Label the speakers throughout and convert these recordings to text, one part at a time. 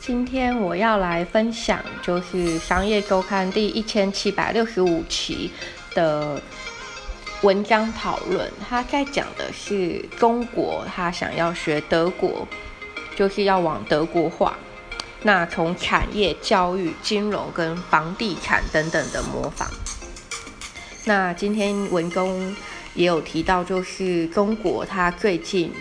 Speaker 1: 今天我要来分享，就是《商业周刊》第一千七百六十五期的文章讨论。他在讲的是中国，他想要学德国，就是要往德国化。那从产业、教育、金融跟房地产等等的模仿。那今天文中也有提到，就是中国它最近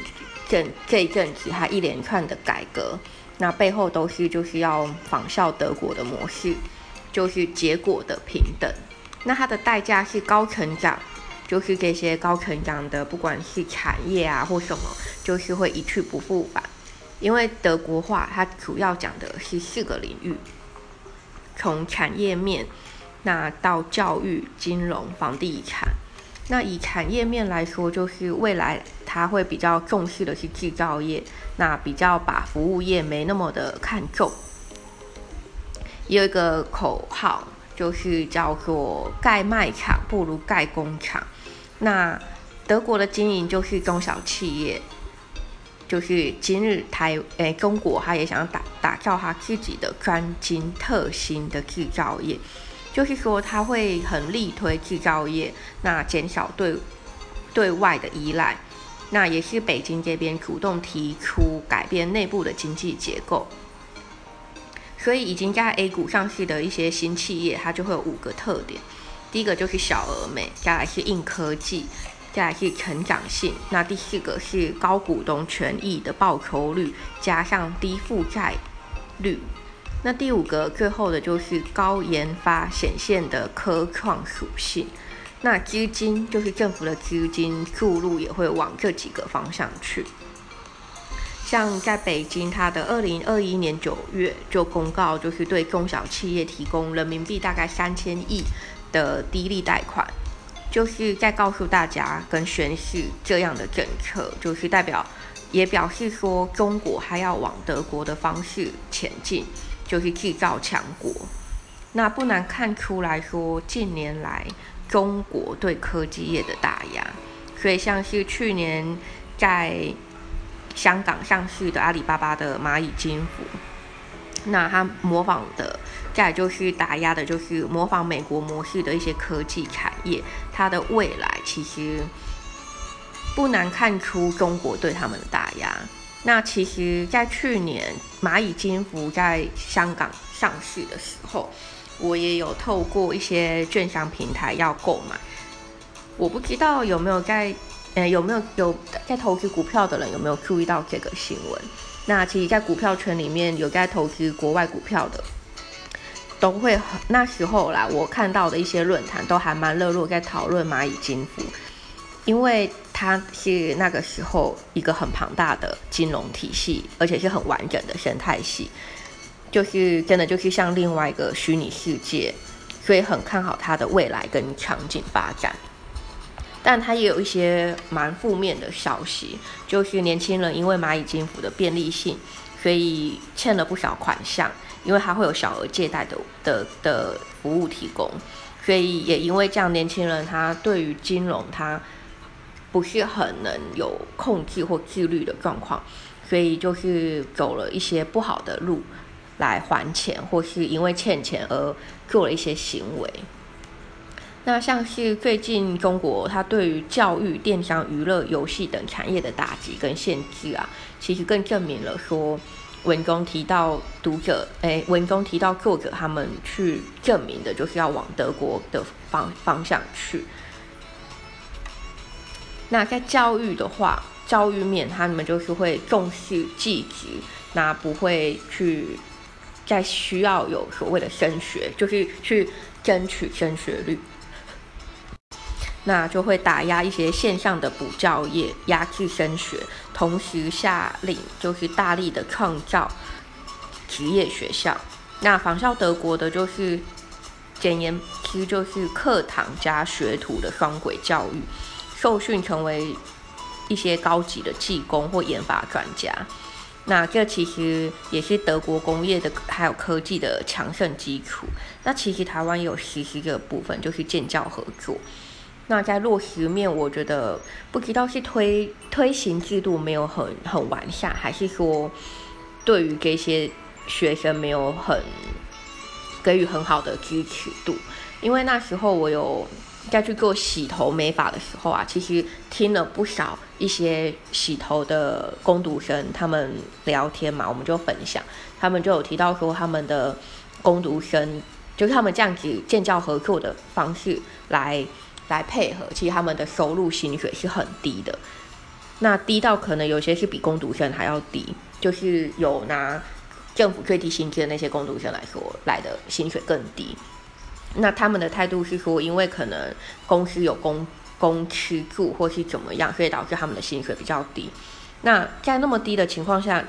Speaker 1: 这这一阵子，它一连串的改革。那背后都是就是要仿效德国的模式，就是结果的平等。那它的代价是高成长，就是这些高成长的，不管是产业啊或什么，就是会一去不复返。因为德国化它主要讲的是四个领域，从产业面，那到教育、金融、房地产。那以产业面来说，就是未来它会比较重视的是制造业，那比较把服务业没那么的看重。有一个口号就是叫做“盖卖场不如盖工厂”。那德国的经营就是中小企业，就是今日台诶中国，他也想打打造他自己的专精特新的制造业。就是说，他会很力推制造业，那减少对对外的依赖，那也是北京这边主动提出改变内部的经济结构。所以，已经在 A 股上市的一些新企业，它就会有五个特点：第一个就是小而美，再来是硬科技，再来是成长性，那第四个是高股东权益的报酬率，加上低负债率。那第五个最后的就是高研发显现的科创属性，那资金就是政府的资金注入也会往这几个方向去。像在北京，它的二零二一年九月就公告，就是对中小企业提供人民币大概三千亿的低利贷款，就是在告诉大家跟宣示这样的政策，就是代表也表示说中国还要往德国的方式前进。就是制造强国，那不难看出来说，近年来中国对科技业的打压，所以像是去年在香港上市的阿里巴巴的蚂蚁金服，那它模仿的，再就是打压的，就是模仿美国模式的一些科技产业，它的未来其实不难看出中国对他们的打压。那其实，在去年蚂蚁金服在香港上市的时候，我也有透过一些券商平台要购买。我不知道有没有在，呃，有没有有在投资股票的人有没有注意到这个新闻？那其实，在股票圈里面有在投资国外股票的，都会那时候啦，我看到的一些论坛都还蛮热络，在讨论蚂蚁金服。因为它是那个时候一个很庞大的金融体系，而且是很完整的生态系，就是真的就是像另外一个虚拟世界，所以很看好它的未来跟场景发展。但它也有一些蛮负面的消息，就是年轻人因为蚂蚁金服的便利性，所以欠了不少款项，因为它会有小额借贷的的的服务提供，所以也因为这样，年轻人他对于金融他。不是很能有控制或自律的状况，所以就是走了一些不好的路来还钱，或是因为欠钱而做了一些行为。那像是最近中国它对于教育、电商、娱乐、游戏等产业的打击跟限制啊，其实更证明了说文中提到读者，诶，文中提到作者他们去证明的就是要往德国的方方向去。那在教育的话，教育面他们就是会重视技职，那不会去在需要有所谓的升学，就是去争取升学率，那就会打压一些线上的补教业，压制升学，同时下令就是大力的创造职业学校。那仿效德国的，就是简言之，就是课堂加学徒的双轨教育。受训成为一些高级的技工或研发专家，那这其实也是德国工业的还有科技的强盛基础。那其实台湾也有实施这个部分，就是建教合作。那在落实面，我觉得不知道是推推行制度没有很很完善，还是说对于这些学生没有很给予很好的支持度。因为那时候我有在去做洗头美发的时候啊，其实听了不少一些洗头的工读生他们聊天嘛，我们就分享，他们就有提到说他们的工读生就是他们这样子建教合作的方式来。来配合，其实他们的收入薪水是很低的，那低到可能有些是比工读生还要低，就是有拿政府最低薪资的那些工读生来说，来的薪水更低。那他们的态度是说，因为可能公司有公公吃住或是怎么样，所以导致他们的薪水比较低。那在那么低的情况下，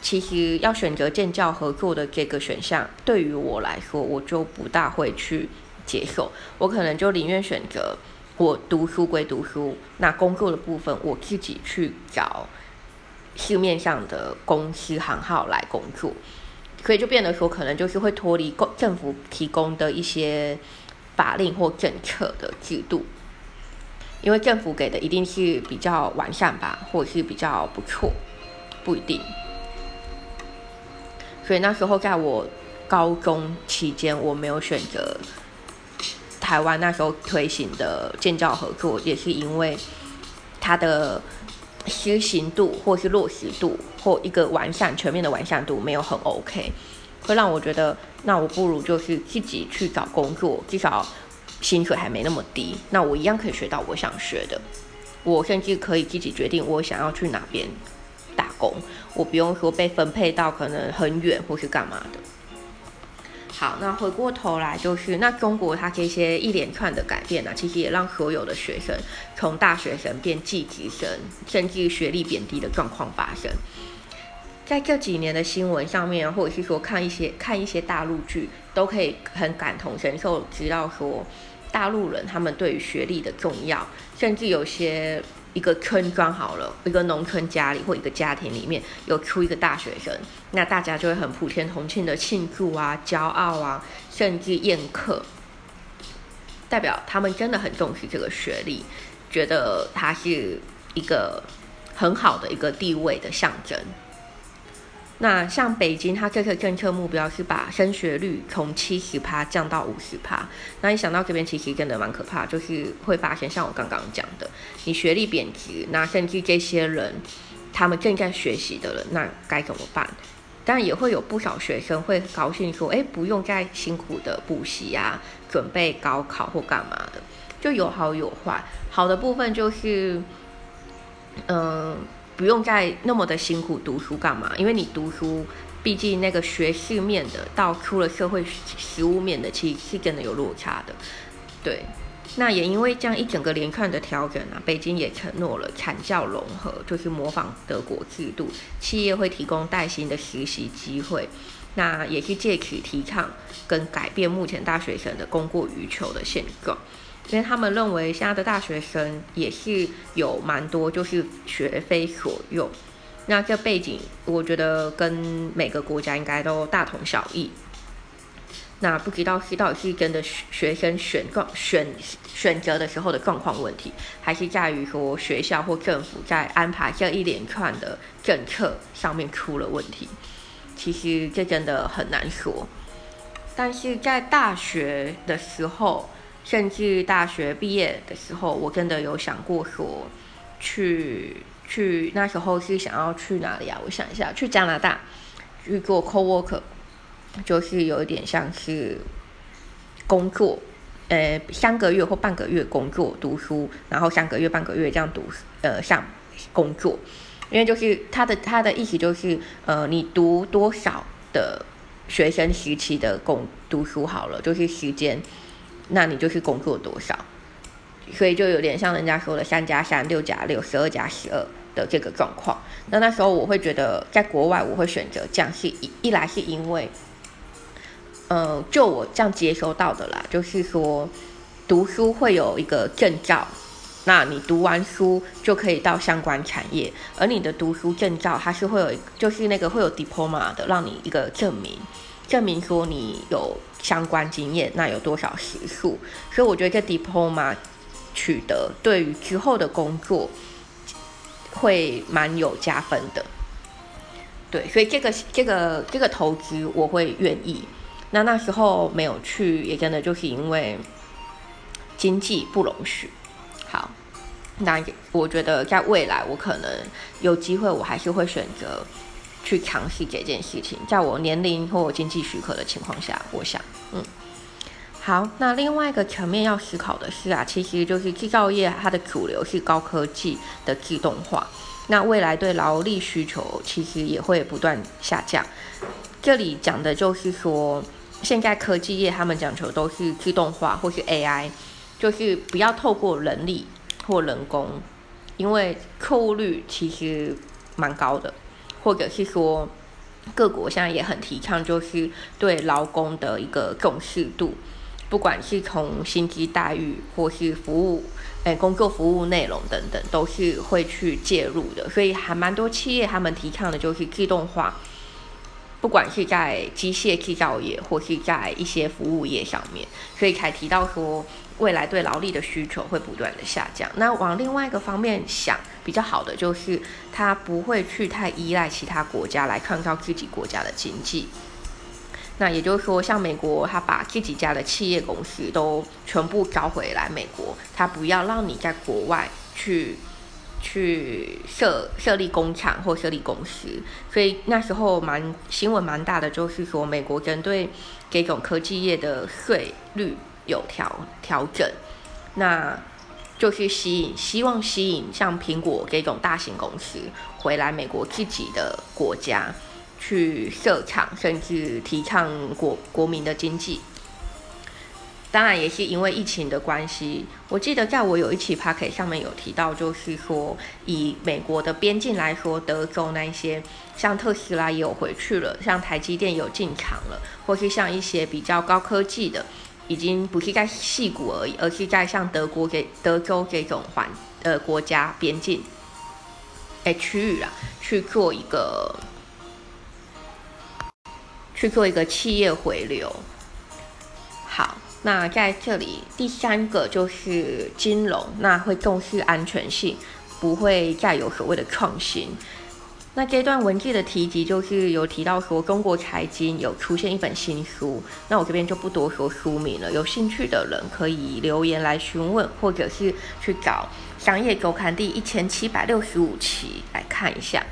Speaker 1: 其实要选择建教合作的这个选项，对于我来说，我就不大会去。接受，我可能就宁愿选择我读书归读书，那工作的部分我自己去找市面上的公司行号来工作，所以就变得说，可能就是会脱离公政府提供的一些法令或政策的制度，因为政府给的一定是比较完善吧，或者是比较不错，不一定。所以那时候在我高中期间，我没有选择。台湾那时候推行的建教合作，也是因为它的实行度或是落实度或一个完善全面的完善度没有很 OK，会让我觉得，那我不如就是自己去找工作，至少薪水还没那么低，那我一样可以学到我想学的，我甚至可以自己决定我想要去哪边打工，我不用说被分配到可能很远或是干嘛的。好，那回过头来就是，那中国它这些一连串的改变呢，其实也让所有的学生从大学生变寄职生，甚至学历贬低的状况发生。在这几年的新闻上面，或者是说看一些看一些大陆剧，都可以很感同身受，知道说大陆人他们对于学历的重要，甚至有些。一个村庄好了，一个农村家里或一个家庭里面有出一个大学生，那大家就会很普天同庆的庆祝啊、骄傲啊，甚至宴客，代表他们真的很重视这个学历，觉得他是一个很好的一个地位的象征。那像北京，它这个政策目标是把升学率从七十趴降到五十趴。那一想到这边，其实真的蛮可怕，就是会发现像我刚刚讲的，你学历贬值，那甚至这些人他们正在学习的人，那该怎么办？但也会有不少学生会高兴说，哎，不用再辛苦的补习啊，准备高考或干嘛的，就有好有坏。好的部分就是，嗯。不用再那么的辛苦读书干嘛？因为你读书，毕竟那个学识面的到出了社会实务面的，其实是真的有落差的。对，那也因为这样一整个连串的调整啊，北京也承诺了产教融合，就是模仿德国制度，企业会提供带薪的实习机会，那也是借此提倡跟改变目前大学生的供过于求的现状。因为他们认为现在的大学生也是有蛮多就是学非所用，那这背景我觉得跟每个国家应该都大同小异。那不知道是到底是真的学生选状选选择的时候的状况问题，还是在于说学校或政府在安排这一连串的政策上面出了问题？其实这真的很难说。但是在大学的时候。甚至大学毕业的时候，我真的有想过说，去去那时候是想要去哪里啊？我想一下，去加拿大去做 co-worker，就是有一点像是工作，呃，三个月或半个月工作读书，然后三个月半个月这样读，呃，上工作，因为就是他的他的意思就是，呃，你读多少的学生时期的工读书好了，就是时间。那你就是工作多少，所以就有点像人家说的三加三、六加六、十二加十二的这个状况。那那时候我会觉得，在国外我会选择这样，是一一来是因为，呃，就我这样接收到的啦，就是说读书会有一个证照，那你读完书就可以到相关产业，而你的读书证照它是会有，就是那个会有 diploma 的，让你一个证明。证明说你有相关经验，那有多少时数？所以我觉得这 diploma 取得，对于之后的工作会蛮有加分的。对，所以这个这个这个投资我会愿意。那那时候没有去，也真的就是因为经济不容许。好，那我觉得在未来我可能有机会，我还是会选择去尝试这件事情，在我年龄或经济许可的情况下，我想，嗯。好，那另外一个层面要思考的是啊，其实就是制造业它的主流是高科技的自动化，那未来对劳力需求其实也会不断下降。这里讲的就是说，现在科技业他们讲求都是自动化或是 AI，就是不要透过人力或人工，因为错误率其实蛮高的，或者是说各国现在也很提倡，就是对劳工的一个重视度。不管是从薪资待遇，或是服务，诶，工作服务内容等等，都是会去介入的。所以还蛮多企业他们提倡的就是自动化，不管是在机械制造业，或是在一些服务业上面。所以才提到说，未来对劳力的需求会不断的下降。那往另外一个方面想，比较好的就是它不会去太依赖其他国家来创造自己国家的经济。那也就是说，像美国，他把自己家的企业公司都全部招回来美国，他不要让你在国外去去设设立工厂或设立公司。所以那时候蛮新闻蛮大的，就是说美国针对这种科技业的税率有调调整，那就是吸引希望吸引像苹果这种大型公司回来美国自己的国家。去设厂，甚至提倡国国民的经济。当然，也是因为疫情的关系。我记得在我有一期 p a c k e t 上面有提到，就是说以美国的边境来说，德州那些像特斯拉也有回去了，像台积电有进场了，或是像一些比较高科技的，已经不是在细谷而已，而是在像德国给德州这种环呃国家边境诶区域啊去做一个。去做一个企业回流。那在这里第三个就是金融，那会重视安全性，不会再有所谓的创新。那这段文字的提及就是有提到说，中国财经有出现一本新书，那我这边就不多说书名了。有兴趣的人可以留言来询问，或者是去找商业周刊第一千七百六十五期来看一下。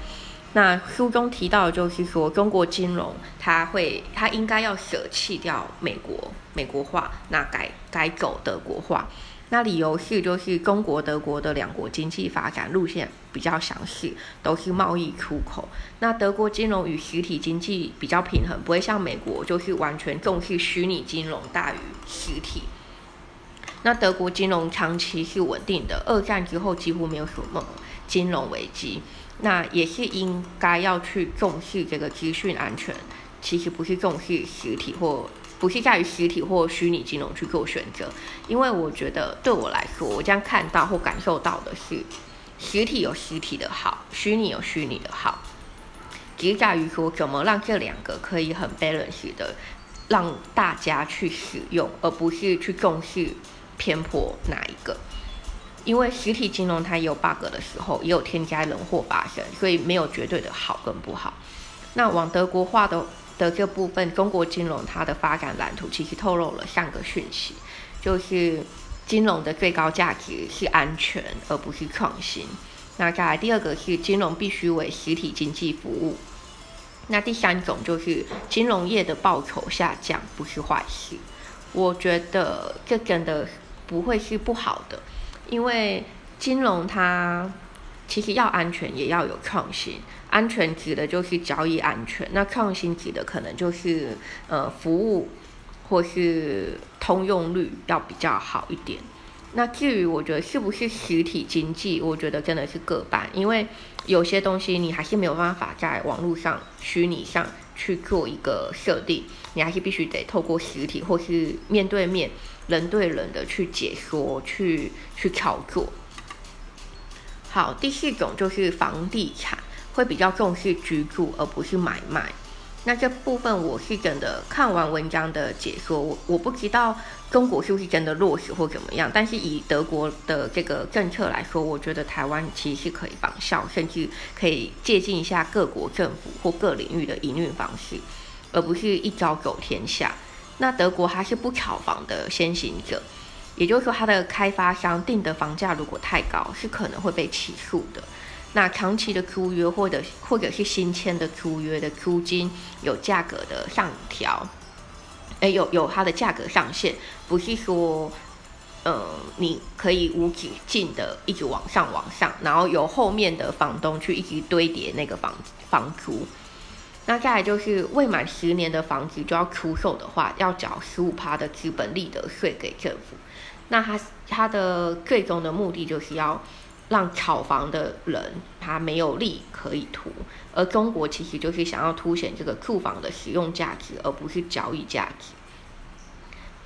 Speaker 1: 那书中提到，就是说中国金融，它会，它应该要舍弃掉美国美国化，那改改走德国化。那理由是，就是中国德国的两国经济发展路线比较相似，都是贸易出口。那德国金融与实体经济比较平衡，不会像美国就是完全重视虚拟金融大于实体。那德国金融长期是稳定的，二战之后几乎没有什么金融危机。那也是应该要去重视这个资讯安全，其实不是重视实体或不是在于实体或虚拟金融去做选择，因为我觉得对我来说，我将看到或感受到的是，实体有实体的好，虚拟有虚拟的好，只是在于说怎么让这两个可以很 balance 的让大家去使用，而不是去重视偏颇哪一个。因为实体金融它也有 bug 的时候，也有添加人祸发生，所以没有绝对的好跟不好。那往德国化的的这部分，中国金融它的发展蓝图其实透露了三个讯息，就是金融的最高价值是安全，而不是创新。那再来第二个是金融必须为实体经济服务。那第三种就是金融业的报酬下降不是坏事。我觉得这真的不会是不好的。因为金融它其实要安全，也要有创新。安全指的就是交易安全，那创新指的可能就是呃服务或是通用率要比较好一点。那至于我觉得是不是实体经济，我觉得真的是各半，因为有些东西你还是没有办法在网络上、虚拟上去做一个设定，你还是必须得透过实体或是面对面。人对人的去解说，去去操作。好，第四种就是房地产会比较重视居住，而不是买卖。那这部分我是真的看完文章的解说，我我不知道中国是不是真的落实或怎么样，但是以德国的这个政策来说，我觉得台湾其实是可以仿效，甚至可以借鉴一下各国政府或各领域的营运方式，而不是一招走天下。那德国它是不炒房的先行者，也就是说，它的开发商定的房价如果太高，是可能会被起诉的。那长期的租约或者或者是新签的租约的租金有价格的上调，哎，有有它的价格上限，不是说，呃，你可以无止境的一直往上往上，然后由后面的房东去一直堆叠那个房房租。那再来就是未满十年的房子就要出售的话，要缴十五趴的资本利得税给政府。那他他的最终的目的就是要。让炒房的人他没有利可以图，而中国其实就是想要凸显这个住房的使用价值，而不是交易价值。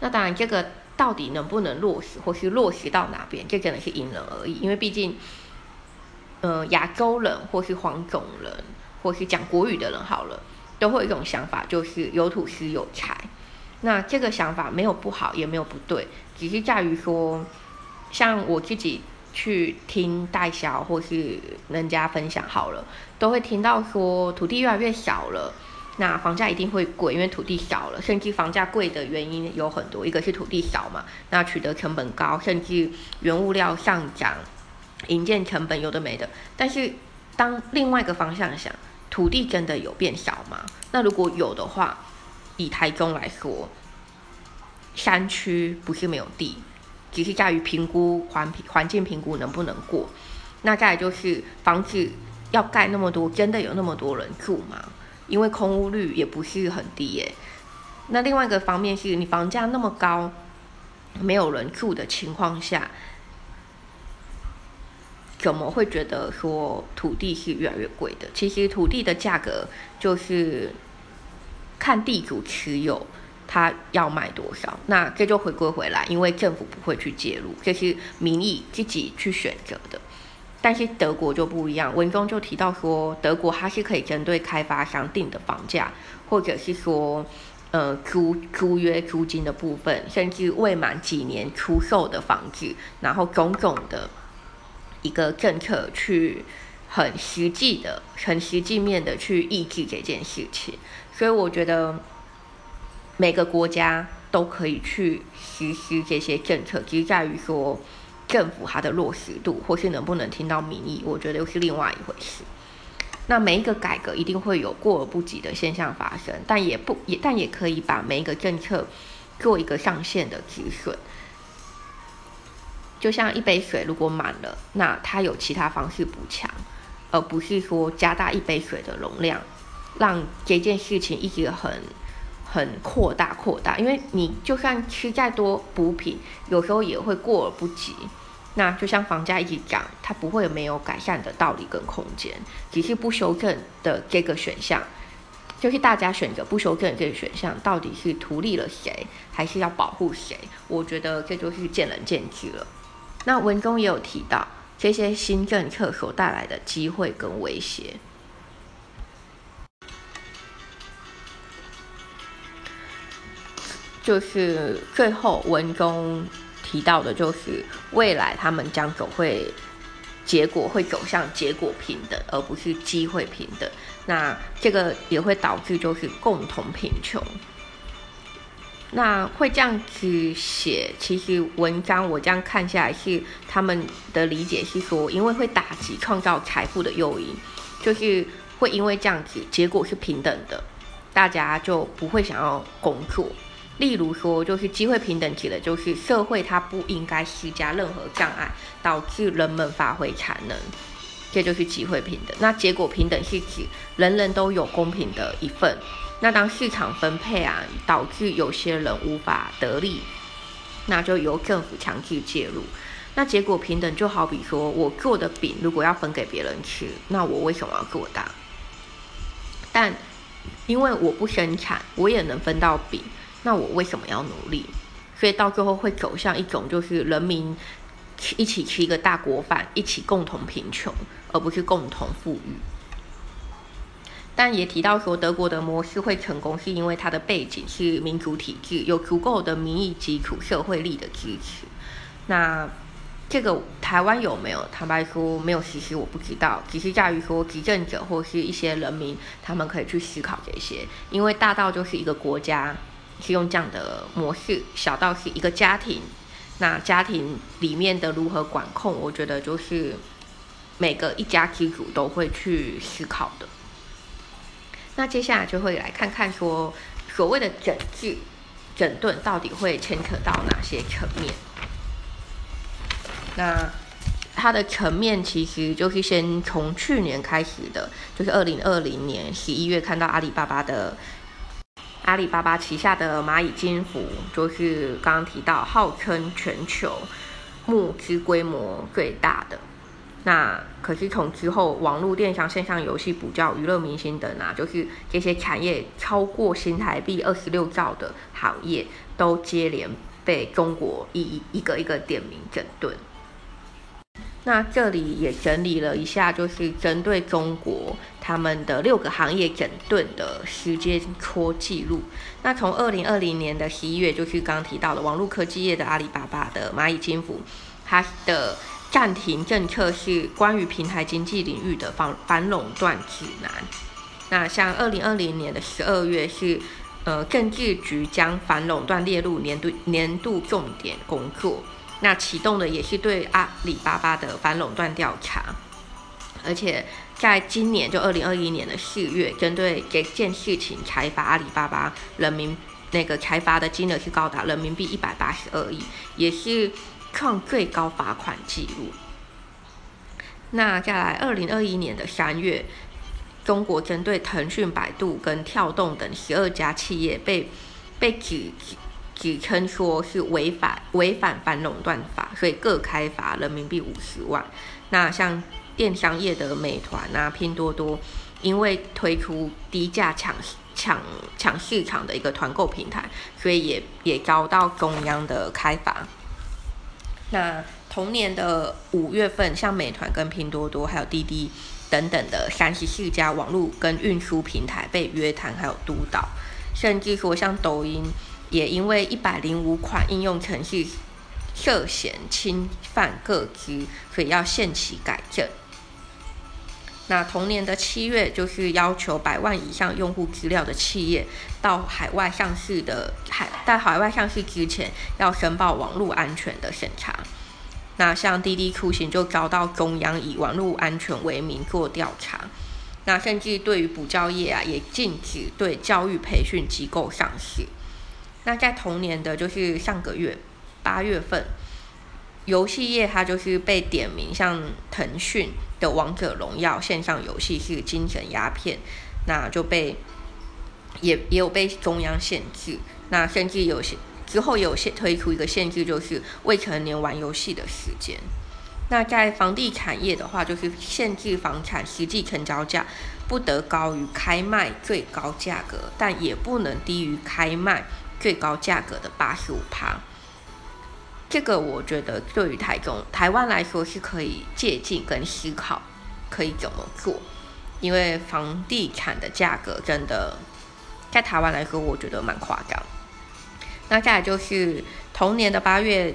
Speaker 1: 那当然，这个到底能不能落实，或是落实到哪边，这真的是因人而异。因为毕竟，呃，亚洲人或是黄种人，或是讲国语的人，好了，都会有一种想法，就是有土是有财。那这个想法没有不好，也没有不对，只是在于说，像我自己。去听代销或是人家分享好了，都会听到说土地越来越少了，那房价一定会贵，因为土地少了。甚至房价贵的原因有很多，一个是土地少嘛，那取得成本高，甚至原物料上涨，营建成本有的没的。但是当另外一个方向想，土地真的有变少吗？那如果有的话，以台中来说，山区不是没有地。只是在于评估环环境评估能不能过，那再就是房子要盖那么多，真的有那么多人住吗？因为空屋率也不是很低耶。那另外一个方面是你房价那么高，没有人住的情况下，怎么会觉得说土地是越来越贵的？其实土地的价格就是看地主持有。他要卖多少？那这就回归回来，因为政府不会去介入，这是民意自己去选择的。但是德国就不一样，文中就提到说，德国它是可以针对开发商定的房价，或者是说，呃，租租约租金的部分，甚至未满几年出售的房子，然后种种的一个政策，去很实际的、很实际面的去抑制这件事情。所以我觉得。每个国家都可以去实施这些政策，只是在于说政府它的落实度，或是能不能听到民意，我觉得又是另外一回事。那每一个改革一定会有过而不及的现象发生，但也不也但也可以把每一个政策做一个上限的止损。就像一杯水如果满了，那它有其他方式补强，而不是说加大一杯水的容量，让这件事情一直很。很扩大扩大，因为你就算吃再多补品，有时候也会过而不及。那就像房价一直涨，它不会没有改善的道理跟空间，只是不修正的这个选项，就是大家选择不修正这个选项，到底是图利了谁，还是要保护谁？我觉得这就是见仁见智了。那文中也有提到这些新政策所带来的机会跟威胁。就是最后文中提到的，就是未来他们将走会结果会走向结果平等，而不是机会平等。那这个也会导致就是共同贫穷。那会这样子写，其实文章我这样看下来是他们的理解是说，因为会打击创造财富的诱因，就是会因为这样子结果是平等的，大家就不会想要工作。例如说，就是机会平等指的，就是社会它不应该施加任何障碍，导致人们发挥才能，这就是机会平等。那结果平等是指人人都有公平的一份。那当市场分配啊，导致有些人无法得利，那就由政府强制介入。那结果平等就好比说我做的饼，如果要分给别人吃，那我为什么要做大？但因为我不生产，我也能分到饼。那我为什么要努力？所以到最后会走向一种，就是人民一起吃一个大锅饭，一起共同贫穷，而不是共同富裕。但也提到说，德国的模式会成功，是因为它的背景是民主体制，有足够的民意基础、社会力的支持。那这个台湾有没有？坦白说，没有实施，我不知道。只是在于说，执政者或是一些人民，他们可以去思考这些。因为大到就是一个国家是用这样的模式，小到是一个家庭，那家庭里面的如何管控，我觉得就是每个一家之主都会去思考的。那接下来就会来看看说，所谓的整治、整顿到底会牵扯到哪些层面。那它的层面其实就是先从去年开始的，就是二零二零年十一月看到阿里巴巴的阿里巴巴旗下的蚂蚁金服，就是刚刚提到号称全球募资规模最大的。那可是从之后网络电商、线上游戏、补教、娱乐明星等啊，就是这些产业超过新台币二十六兆的行业，都接连被中国一一个一个点名整顿。那这里也整理了一下，就是针对中国他们的六个行业整顿的时间戳记录。那从二零二零年的十一月，就是刚刚提到的网络科技业的阿里巴巴的蚂蚁金服，它的暂停政策是关于平台经济领域的反反垄断指南。那像二零二零年的十二月是，呃，政治局将反垄断列入年度年度重点工作。那启动的也是对阿里巴巴的反垄断调查，而且在今年就二零二一年的四月，针对这件事情裁罚阿里巴巴人民那个裁罚的金额是高达人民币一百八十二亿，也是创最高罚款记录。那再来二零二一年的三月，中国针对腾讯、百度跟跳动等十二家企业被被指。指称说是违反违反反垄断法，所以各开罚人民币五十万。那像电商业的美团啊、拼多多，因为推出低价抢抢抢市场的一个团购平台，所以也也遭到中央的开罚。那同年的五月份，像美团跟拼多多还有滴滴等等的三十四家网络跟运输平台被约谈还有督导，甚至说像抖音。也因为一百零五款应用程序涉嫌侵犯个资，所以要限期改正。那同年的七月，就是要求百万以上用户资料的企业到海外上市的海在海外上市之前，要申报网络安全的审查。那像滴滴出行就遭到中央以网络安全为名做调查。那甚至对于补教业啊，也禁止对教育培训机构上市。那在同年的就是上个月八月份，游戏业它就是被点名，像腾讯的《王者荣耀》线上游戏是精神鸦片，那就被也也有被中央限制。那甚至有些之后也有限推出一个限制，就是未成年玩游戏的时间。那在房地产业的话，就是限制房产实际成交价不得高于开卖最高价格，但也不能低于开卖。最高价格的八十五趴，这个我觉得对于台中、台湾来说是可以借鉴跟思考，可以怎么做？因为房地产的价格真的在台湾来说，我觉得蛮夸张。那再来就是同年的八月，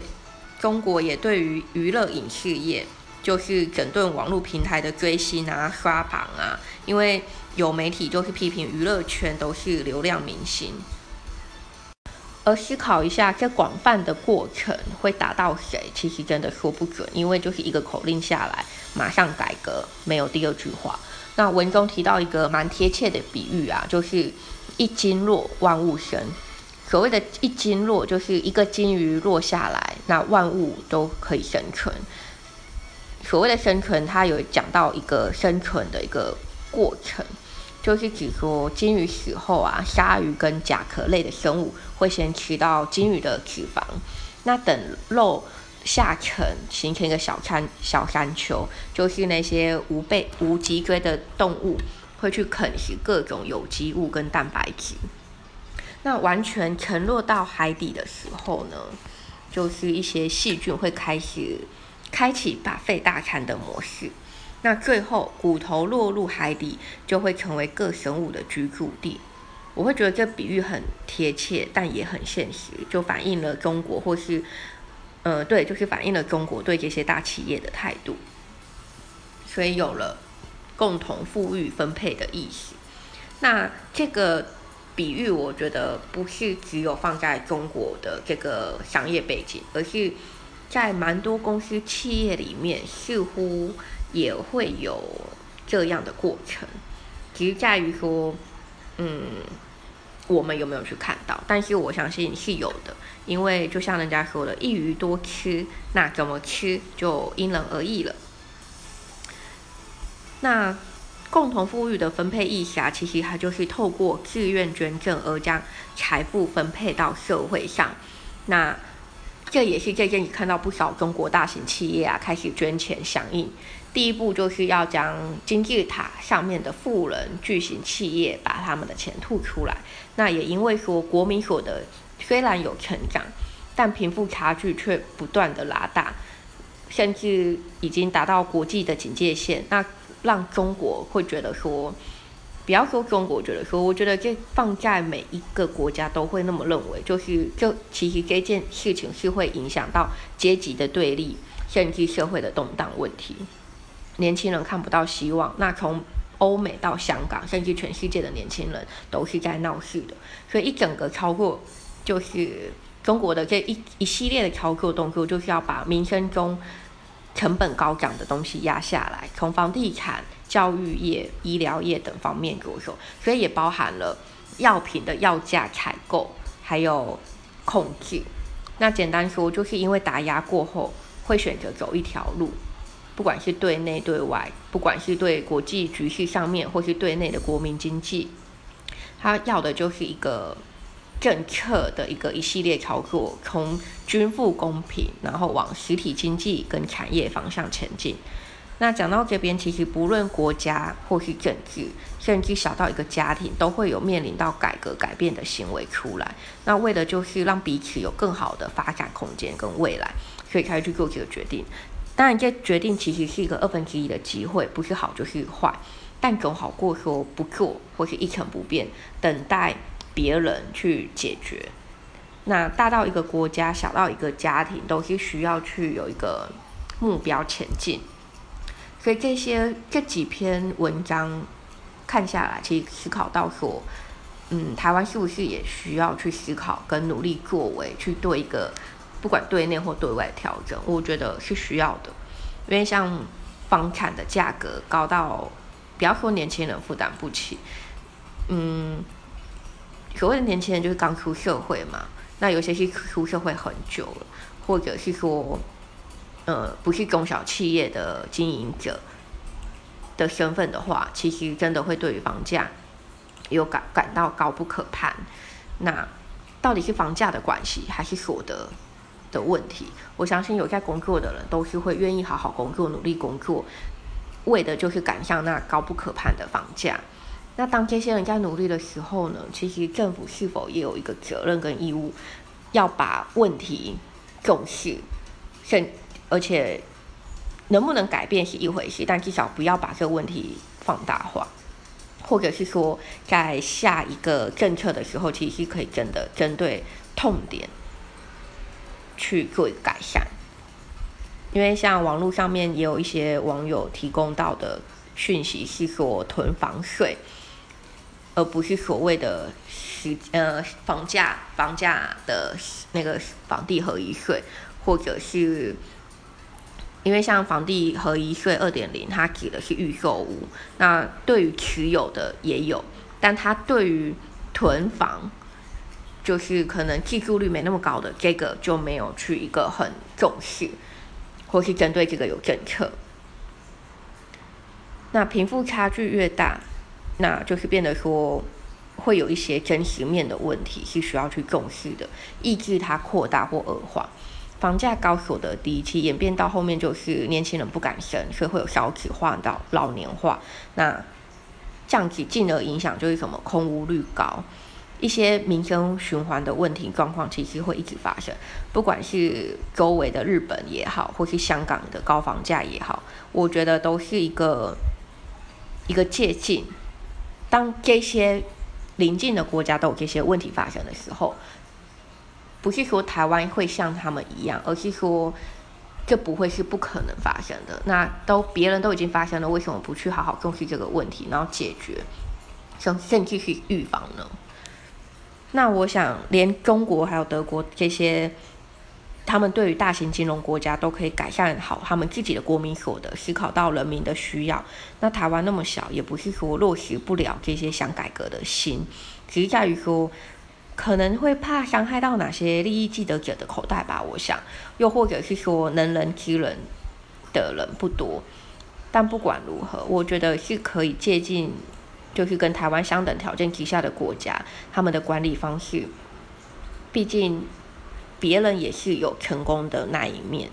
Speaker 1: 中国也对于娱乐影视业，就是整顿网络平台的追星啊、刷榜啊，因为有媒体就是批评娱乐圈都是流量明星。而思考一下，这广泛的过程会打到谁？其实真的说不准，因为就是一个口令下来，马上改革，没有第二句话。那文中提到一个蛮贴切的比喻啊，就是一金落，万物生。所谓的一金落，就是一个金鱼落下来，那万物都可以生存。所谓的生存，它有讲到一个生存的一个过程。就是指说，金鱼死后啊，鲨鱼跟甲壳类的生物会先吃到金鱼的脂肪，那等肉下沉形成一个小山小山丘，就是那些无背无脊椎的动物会去啃食各种有机物跟蛋白质。那完全沉落到海底的时候呢，就是一些细菌会开始开启把肺大餐的模式。那最后骨头落入海底，就会成为各生物的居住地。我会觉得这比喻很贴切，但也很现实，就反映了中国或是，呃，对，就是反映了中国对这些大企业的态度。所以有了共同富裕分配的意思。那这个比喻，我觉得不是只有放在中国的这个商业背景，而是在蛮多公司企业里面，似乎也会有这样的过程。只是在于说，嗯。我们有没有去看到？但是我相信是有的，因为就像人家说的“一鱼多吃”，那怎么吃就因人而异了。那共同富裕的分配意识啊，其实它就是透过自愿捐赠而将财富分配到社会上。那这也是最近你看到不少中国大型企业啊开始捐钱响应。第一步就是要将金字塔上面的富人巨型企业把他们的钱吐出来。那也因为说国民所得虽然有成长，但贫富差距却不断的拉大，甚至已经达到国际的警戒线。那让中国会觉得说，不要说中国觉得说，我觉得这放在每一个国家都会那么认为，就是这其实这件事情是会影响到阶级的对立，甚至社会的动荡问题。年轻人看不到希望，那从欧美到香港，甚至全世界的年轻人都是在闹事的。所以一整个操作，就是中国的这一一系列的操作动作，就是要把民生中成本高涨的东西压下来，从房地产、教育业、医疗业等方面着手。所以也包含了药品的药价采购，还有控制。那简单说，就是因为打压过后，会选择走一条路。不管是对内对外，不管是对国际局势上面，或是对内的国民经济，他要的就是一个政策的一个一系列操作，从均富公平，然后往实体经济跟产业方向前进。那讲到这边，其实不论国家或是政治，甚至小到一个家庭，都会有面临到改革改变的行为出来。那为的就是让彼此有更好的发展空间跟未来，所以才去做这个决定。当然，这决定其实是一个二分之一的机会，不是好就是坏，但总好过说不做或是一成不变，等待别人去解决。那大到一个国家，小到一个家庭，都是需要去有一个目标前进。所以这些这几篇文章看下来，其实思考到说，嗯，台湾是不是也需要去思考跟努力作为，去做一个。不管对内或对外调整，我觉得是需要的，因为像房产的价格高到，不要说年轻人负担不起，嗯，所谓的年轻人就是刚出社会嘛，那有些是出社会很久了，或者是说，呃，不是中小企业的经营者的身份的话，其实真的会对于房价有感感到高不可攀。那到底是房价的关系，还是所得？的问题，我相信有在工作的人都是会愿意好好工作、努力工作，为的就是赶上那高不可攀的房价。那当这些人在努力的时候呢，其实政府是否也有一个责任跟义务，要把问题重视，甚而且能不能改变是一回事，但至少不要把这个问题放大化，或者是说在下一个政策的时候，其实可以真的针对痛点。去做改善，因为像网络上面也有一些网友提供到的讯息是说囤房税，而不是所谓的实呃房价房价的那个房地合一税，或者是因为像房地合一税二点零，它指的是预售屋，那对于持有的也有，但它对于囤房。就是可能记住率没那么高的，这个就没有去一个很重视，或是针对这个有政策。那贫富差距越大，那就是变得说会有一些真实面的问题是需要去重视的，抑制它扩大或恶化。房价高，所得低，其演变到后面就是年轻人不敢生，所以会有少子化到老年化。那这样子进而影响就是什么空屋率高。一些民生循环的问题状况，其实会一直发生。不管是周围的日本也好，或是香港的高房价也好，我觉得都是一个一个借鉴。当这些邻近的国家都有这些问题发生的时候，不是说台湾会像他们一样，而是说这不会是不可能发生的。那都别人都已经发生了，为什么不去好好重视这个问题，然后解决，甚甚至是预防呢？那我想，连中国还有德国这些，他们对于大型金融国家都可以改善好他们自己的国民所得，思考到人民的需要。那台湾那么小，也不是说落实不了这些想改革的心，只是在于说，可能会怕伤害到哪些利益既得者的口袋吧。我想，又或者是说能人之人的人不多，但不管如何，我觉得是可以借鉴。就是跟台湾相等条件之下的国家，他们的管理方式，毕竟别人也是有成功的那一面。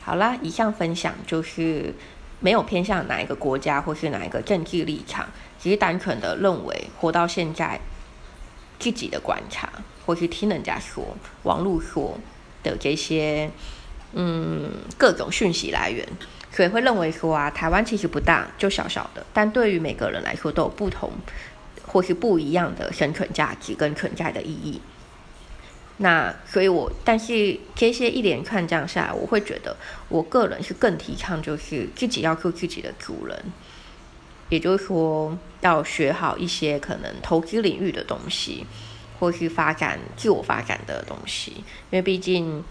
Speaker 1: 好啦，以上分享就是没有偏向哪一个国家或是哪一个政治立场，只是单纯的认为活到现在自己的观察，或是听人家说、网络说的这些，嗯，各种讯息来源。所以会认为说啊，台湾其实不大，就小小的，但对于每个人来说都有不同或是不一样的生存价值跟存在的意义。那所以，我但是这些一连串这样下来，我会觉得我个人是更提倡就是自己要做自己的主人，也就是说要学好一些可能投资领域的东西，或是发展自我发展的东西，因为毕竟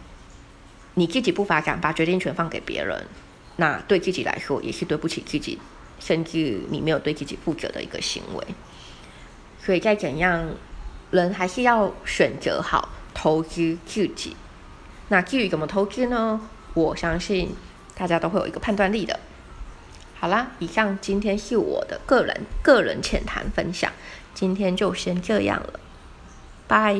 Speaker 1: 你自己不发展，把决定权放给别人。那对自己来说也是对不起自己，甚至你没有对自己负责的一个行为。所以再怎样，人还是要选择好投资自己。那至于怎么投资呢？我相信大家都会有一个判断力的。好啦，以上今天是我的个人个人浅谈分享，今天就先这样了，拜。